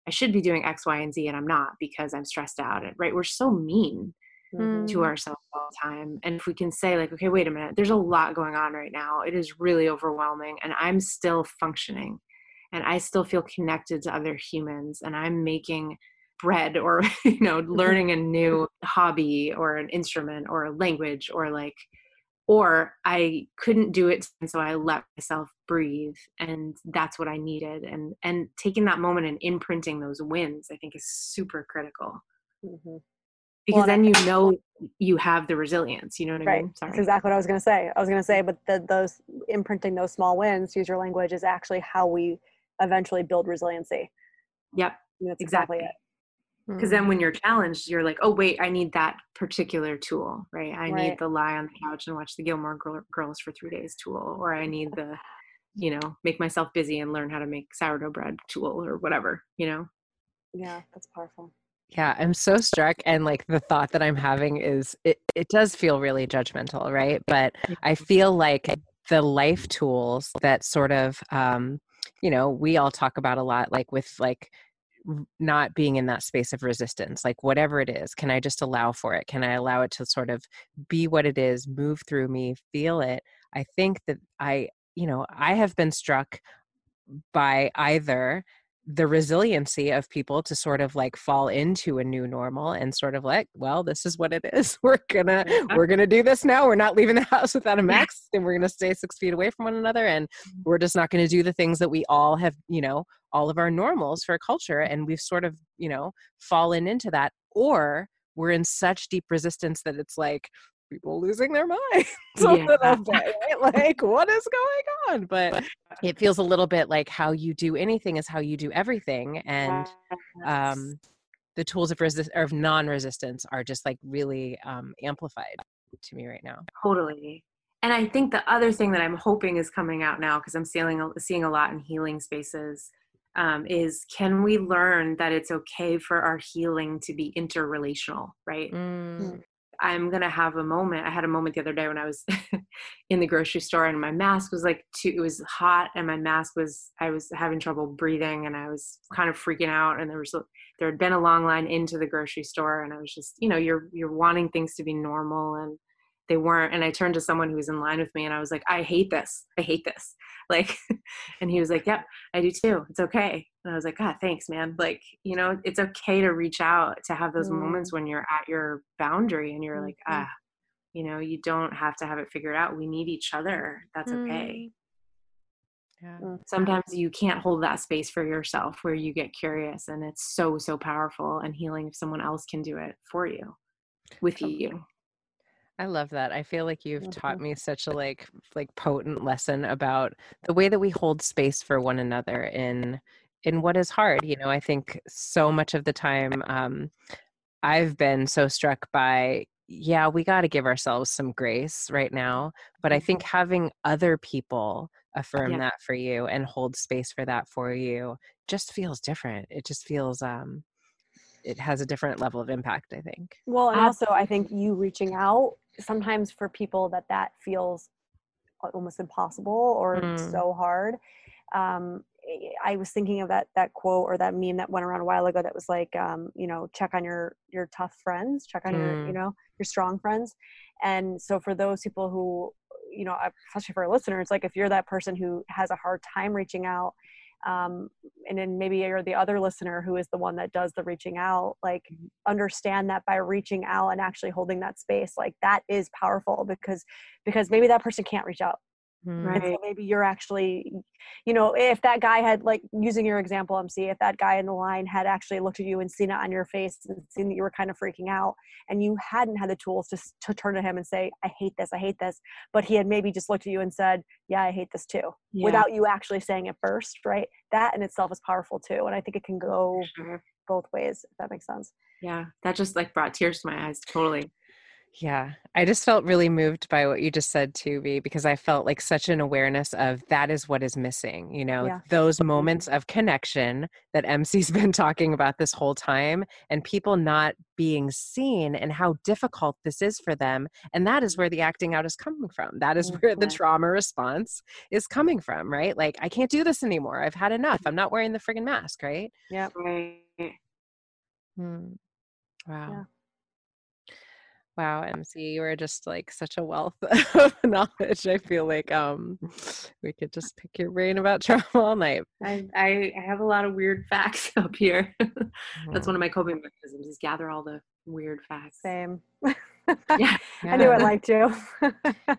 I should be doing X, Y, and Z, and I'm not because I'm stressed out. Right? We're so mean mm-hmm. to ourselves all the time. And if we can say, like, okay, wait a minute, there's a lot going on right now. It is really overwhelming, and I'm still functioning and I still feel connected to other humans and I'm making bread or (laughs) you know mm-hmm. learning a new hobby or an instrument or a language or like or I couldn't do it and so I let myself breathe and that's what I needed and and taking that moment and imprinting those wins I think is super critical. Mm-hmm because well, then you know you have the resilience you know what right. i mean Sorry. that's exactly what i was going to say i was going to say but the, those imprinting those small wins use your language is actually how we eventually build resiliency. Yep. That's exactly, exactly it. Because mm-hmm. then when you're challenged, you're like, oh, wait, I need that particular tool, right? I right. need the lie on the couch and watch the Gilmore Girls for three days tool, or I need the, (laughs) you know, make myself busy and learn how to make sourdough bread tool or whatever, you know? Yeah, that's powerful. Yeah, I'm so struck. And like the thought that I'm having is it, it does feel really judgmental, right? But I feel like the life tools that sort of um, you know we all talk about a lot like with like not being in that space of resistance like whatever it is can i just allow for it? Can i allow it to sort of be what it is move through me feel it? I think that i you know i have been struck by either the resiliency of people to sort of like fall into a new normal and sort of like well this is what it is. (laughs) We're gonna we're gonna do this now. We're not leaving the (laughs) house without a (laughs) mask and we're gonna stay six feet away from one another and mm-hmm. we're just not gonna do the things that we all have you know all of our normals for culture and we've sort of you know fallen into that or we're in such deep resistance that it's like people losing their minds (laughs) yeah. a little bit, right? Like, what is going on? But it feels a little bit like how you do anything is how you do everything. And um, the tools of resist or of non-resistance are just like really um, amplified to me right now. Totally. And I think the other thing that I'm hoping is coming out now, because I'm seeing seeing a lot in healing spaces, um, is can we learn that it's okay for our healing to be interrelational, right? Mm. I'm gonna have a moment. I had a moment the other day when I was (laughs) in the grocery store and my mask was like too it was hot and my mask was I was having trouble breathing and I was kind of freaking out and there was there had been a long line into the grocery store and I was just, you know, you're you're wanting things to be normal and they weren't and i turned to someone who was in line with me and i was like i hate this. I hate this. (laughs) Like and he was like yep i do too. It's okay and i was like god thanks man like you know it's okay to reach out to have those mm. moments when you're at your boundary and you're mm-hmm. like ah you know you don't have to have it figured out we need each other that's okay mm. yeah. Mm. sometimes you can't hold that space for yourself where you get curious and it's so so powerful and healing if someone else can do it for you with you I love that. I feel like you've Mm-hmm. taught me such a like like potent lesson about the way that we hold space for one another in in what is hard. You know, I think so much of the time um I've been so struck by yeah, we got to give ourselves some grace right now, but I think Mm-hmm. having other people affirm Yeah. that for you and hold space for that for you just feels different. It just feels um it has a different level of impact, I think. Well, and also I think you reaching out sometimes for people that that feels almost impossible or Mm. so hard. Um, I was thinking of that that quote or that meme that went around a while ago that was like, um, you know, check on your your tough friends, check on your you Mm. know your strong friends. And so for those people who, you know, especially for our listeners, like if you're that person who has a hard time reaching out, um, and then maybe you're the other listener who is the one that does the reaching out like Mm-hmm. understand that by reaching out and actually holding that space like that is powerful because because maybe that person can't reach out Mm. and so Right. maybe you're actually you know if that guy had like using your example mc if that guy in the line had actually looked at you and seen it on your face and seen that you were kind of freaking out and you hadn't had the tools to, to turn to him and say i hate this i hate this but he had maybe just looked at you and said yeah i hate this too Yeah, without you actually saying it first, right? That in itself is powerful too. And I think it can go sure. both ways, if that makes sense. yeah that just like brought tears to my eyes totally Yeah, I just felt really moved by what you just said to me because I felt like such an awareness of that is what is missing, you know, Yeah. those moments of connection that MC's (laughs) been talking about this whole time and people not being seen and how difficult this is for them. And that is where the acting out is coming from. That is where the trauma response is coming from, right? Like, I can't do this anymore. I've had enough. I'm not wearing the friggin' mask, right? Yeah. right Hmm. Wow. Yeah. Wow, MC, you are just like such a wealth (laughs) of knowledge. I feel like um we could just pick your brain about (laughs) trauma all night. I, I I have a lot of weird facts (laughs) up here. That's Mhm. one of my coping mechanisms is gather all the weird facts. Same. Yeah. I knew Yeah. I'd like to.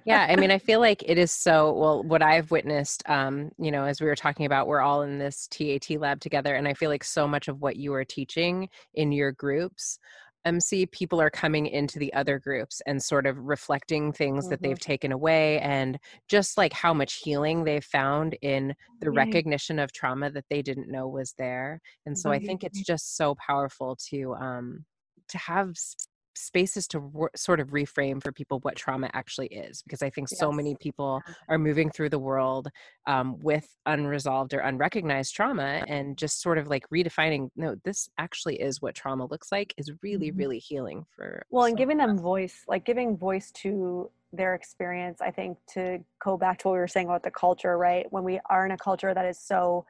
yeah i mean i feel like it is so well what i've witnessed um you know as we were talking about we're all in this tat lab together and i feel like so much of what you are teaching in your groups mc people are coming into the other groups and sort of reflecting things that Mhm. they've taken away and just like how much healing they've found in the Right. recognition of trauma that they didn't know was there and so i think it's just so powerful to um to have spaces to wor- sort of reframe for people what trauma actually is because i think so many people are moving through the world um, with unresolved or unrecognized trauma and just sort of like redefining no this actually is what trauma looks like is really Mhm. really healing for well, and giving them voice, like giving voice to their experience, I think to go back to what we were saying about the culture, right? When we are in a culture that is so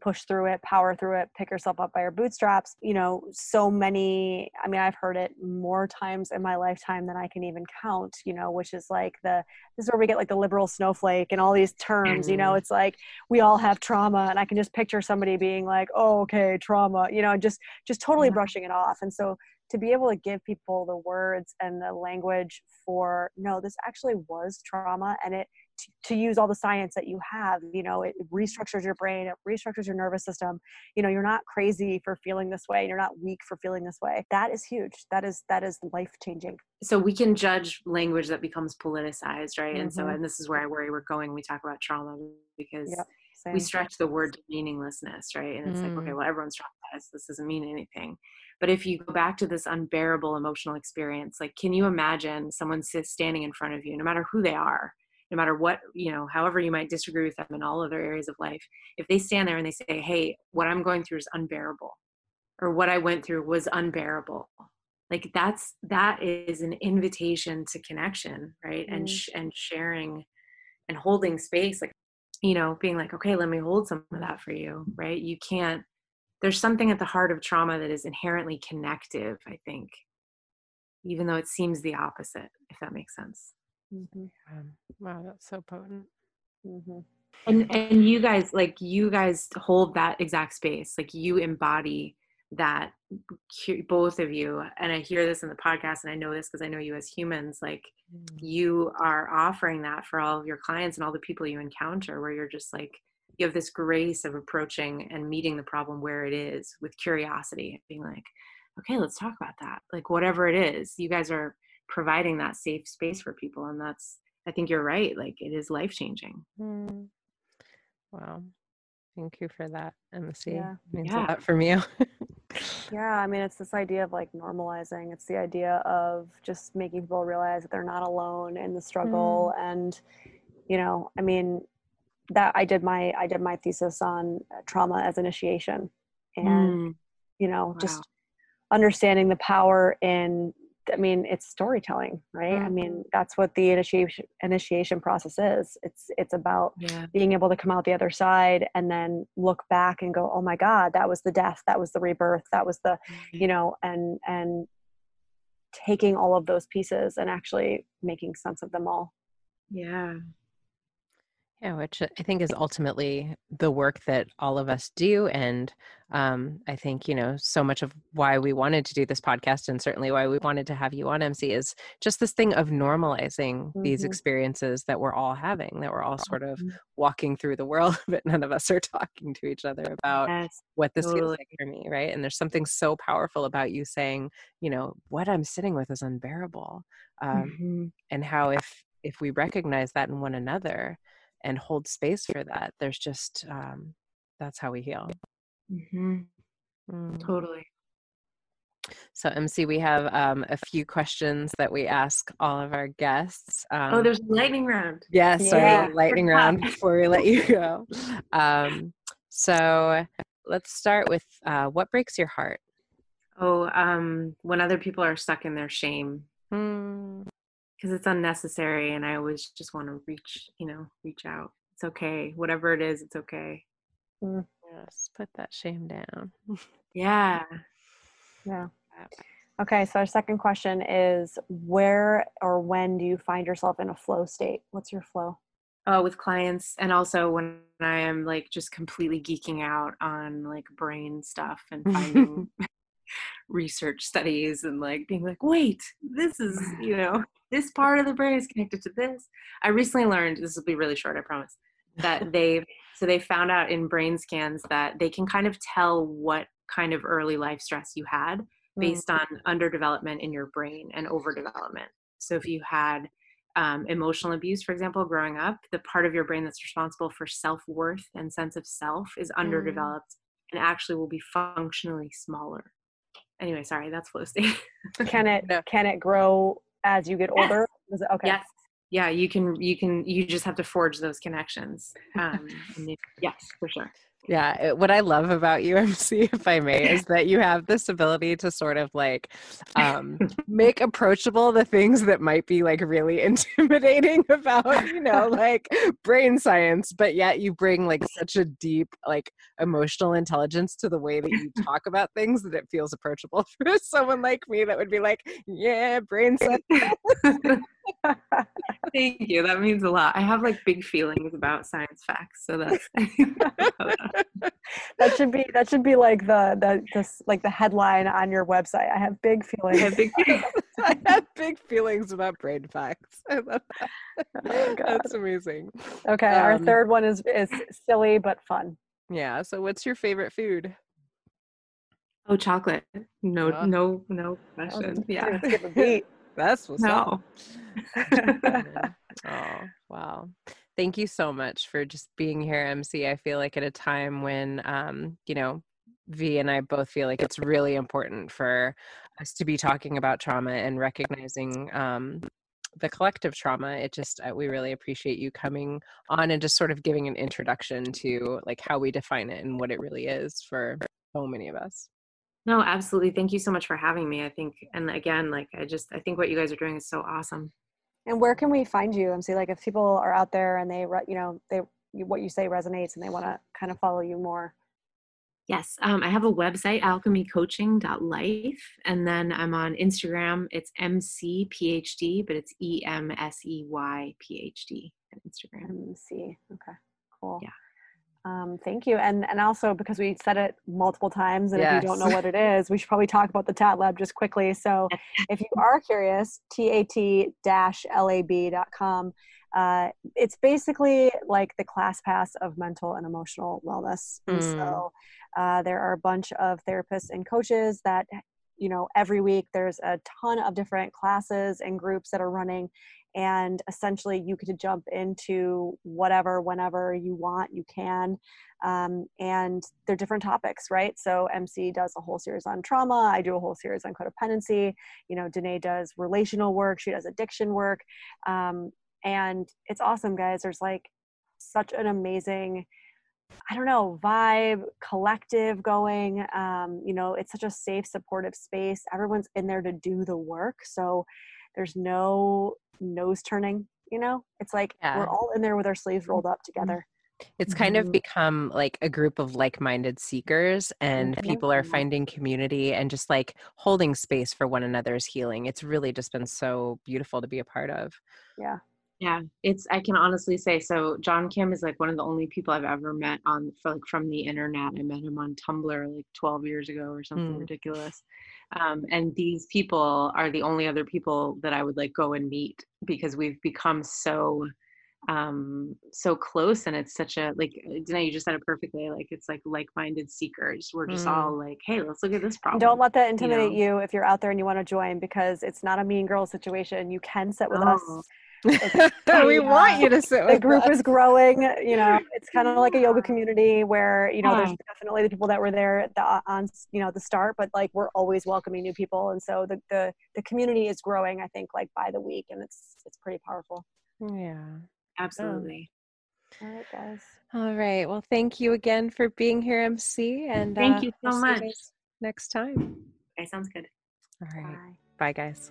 push through it, power through it, pick yourself up by your bootstraps. You know, so many, I mean, I've heard it more times in my lifetime than I can even count, you know, which is like the, this is where we get like the liberal snowflake and all these terms, you know, mm-hmm. it's like we all have trauma and I can just picture somebody being like, oh, okay, trauma, you know, just, just totally brushing it off. And so to be able to give people the words and the language for, no, this actually was trauma and it, to use all the science that you have you know it restructures your brain it restructures your nervous system you know you're not crazy for feeling this way you're not weak for feeling this way that is huge that is that is life changing so we can judge language that becomes politicized right mm-hmm. and so mm-hmm. and this is where i worry we're going we talk about trauma because yep, we stretch the word to meaninglessness right and it's mm. like okay mm. well everyone's traumatized this doesn't mean anything but if you go back to this unbearable emotional experience like can you imagine someone standing in front of you no matter who they are no matter what you know however you might disagree with them in all other areas of life if they stand there and they say hey what i'm going through is unbearable or what i went through was unbearable like that's that is an invitation to connection right? Mm and sh- and sharing and holding space like you know being like okay let me hold some of that for you right? You can't there's something at the heart of trauma that is inherently connective i think even though it seems the opposite if that makes sense Mm-hmm. Um, wow, that's so potent. Mm-hmm. And and you guys like you guys hold that exact space. Like you embody that both of you and i hear this in the podcast and i know this because i know you as humans like mm. you are offering that for all of your clients and all the people you encounter where you're just like you have this grace of approaching and meeting the problem where it is with curiosity being like okay let's talk about that like whatever it is you guys are providing that safe space for people and that's i think you're right like it is life changing mm. wow thank you for that mc yeah. means yeah. a lot from you (laughs) yeah i mean it's this idea of like normalizing it's the idea of just making people realize that they're not alone in the struggle mm. and you know i mean that i did my i did my thesis on uh, trauma as initiation and mm. you know wow. just understanding the power in I mean, it's storytelling, right? Mm-hmm. I mean, that's what the initiation initiation process is. It's it's about yeah. being able to come out the other side and then look back and go, "Oh my God, that was the death, that was the rebirth, that was the, mm-hmm. you know," and and taking all of those pieces and actually making sense of them all. Yeah, yeah, which I think is ultimately the work that all of us do. And um, I think, you know, so much of why we wanted to do this podcast and certainly why we wanted to have you on MC is just this thing of normalizing mm-hmm. these experiences that we're all having, that we're all sort of walking through the world, (laughs) but none of us are talking to each other about yes, what this totally. feels like for me. Right. And there's something so powerful about you saying, you know, what I'm sitting with is unbearable. Um, mm-hmm. And how if, if we recognize that in one another, and hold space for that there's just um, that's how we heal. Mm-hmm. mm. totally. So mc we have um, a few questions that we ask all of our guests oh, um, oh there's a lightning round. Yeah sorry yeah. lightning round before we let you go. Um, so let's start with uh, what breaks your heart? Oh um, when other people are stuck in their shame. Mm because it's unnecessary and i always just want to reach you know reach out. It's okay whatever it is it's okay. Mm. yes put that shame down. (laughs) Yeah. Yeah. Okay so our second question is where or when do you find yourself in a flow state? What's your flow? Uh, with clients and also when i am like just completely geeking out on like brain stuff and finding (laughs) (laughs) research studies and like being like wait this is you know this part of the brain is connected to this. I recently learned, this will be really short, I promise, that (laughs) they so they found out in brain scans that they can kind of tell what kind of early life stress you had based mm-hmm. on underdevelopment in your brain and overdevelopment. So if you had um, emotional abuse, for example, growing up, the part of your brain that's responsible for self worth and sense of self is mm. underdeveloped mm. and actually will be functionally smaller. Anyway, sorry, that's flow state. can it (laughs) can it grow as you get older? Yes. okay. Yes. Yeah, you can you can you just have to forge those connections. Um, yes, for sure. Yeah, it, what I love about you, MC, (laughs) if I may, is that you have this ability to sort of like um, make approachable the things that might be like really (laughs) intimidating about, you know, (laughs) like brain science, but yet you bring like such a deep, like emotional intelligence to the way that you talk about things that it feels approachable for someone like me that would be like, yeah, brain science. (laughs) Thank you. That means a lot. I have like big feelings about science facts, so that's (laughs) (laughs) that should be that should be like the the this like the headline on your website. I have big feelings. I have big, I have big feelings about brain facts. I love that. Oh, that's amazing. Okay, um, our third one is is silly but fun. Yeah. So, what's your favorite food? Oh, chocolate. No, oh. no, no question. Yeah. That's what's no. up. (laughs) (laughs) oh, wow. Thank you so much for just being here, MC. I feel like at a time when, um, you know, V and I both feel like it's really important for us to be talking about trauma and recognizing um, the collective trauma. It just, uh, we really appreciate you coming on and just sort of giving an introduction to like how we define it and what it really is for so many of us. No, absolutely. Thank you so much for having me. I think, and again, like, I just, I think what you guys are doing is so awesome. And where can we find you? MC, like, if people are out there and they, you know, they, what you say resonates and they want to kind of follow you more. Yes, um, I have a website, alchemycoaching.life, and then I'm on Instagram. It's MCPhD, but it's E M S E Y PhD on Instagram. MC. Okay, cool. Yeah. Um, thank you. And and also because we said it multiple times, and yes. if you don't know what it is, we should probably talk about the TAT Lab just quickly. So (laughs) if you are curious, tat-lab.com. Uh, it's basically like the class pass of mental and emotional wellness. Mm. And so uh, there are a bunch of therapists and coaches that you know every week there's a ton of different classes and groups that are running and essentially you could jump into whatever whenever you want you can um, and they're different topics right so mc does a whole series on trauma i do a whole series on codependency you know danae does relational work she does addiction work um, and it's awesome guys there's like such an amazing I don't know, vibe, collective going. Um, you know, it's such a safe, supportive space. Everyone's in there to do the work. So there's no nose turning you know it's like yeah. we're all in there with our sleeves rolled up mm-hmm. together it's kind of mm-hmm. become like a group of like-minded seekers and mm-hmm. people are finding community and just like holding space for one another's healing it's really just been so beautiful to be a part of yeah yeah it's i can honestly say so john kim is like one of the only people i've ever met on for, like from the internet i met him on tumblr like 12 years ago or something mm. ridiculous um, and these people are the only other people that i would like go and meet because we've become so um so close and it's such a like uh, Danae, you just said it perfectly like it's like like-minded seekers we're just mm. all like hey let's look at this problem don't let that intimidate you, know? you, if you're out there and you want to join because it's not a mean girl situation you can sit with oh. us (laughs) we want you to sit. the group us. is growing. You know, it's kind of like a yoga community where you know there's definitely the people that were there at the, on you know the start, but like we're always welcoming new people, and so the the the community is growing. I think like by the week, and it's it's pretty powerful. Yeah, absolutely. All right, guys. All right. Well, thank you again for being here, MC, and thank uh, you so we'll much. next time. Okay, sounds good. All right. Bye, Bye guys.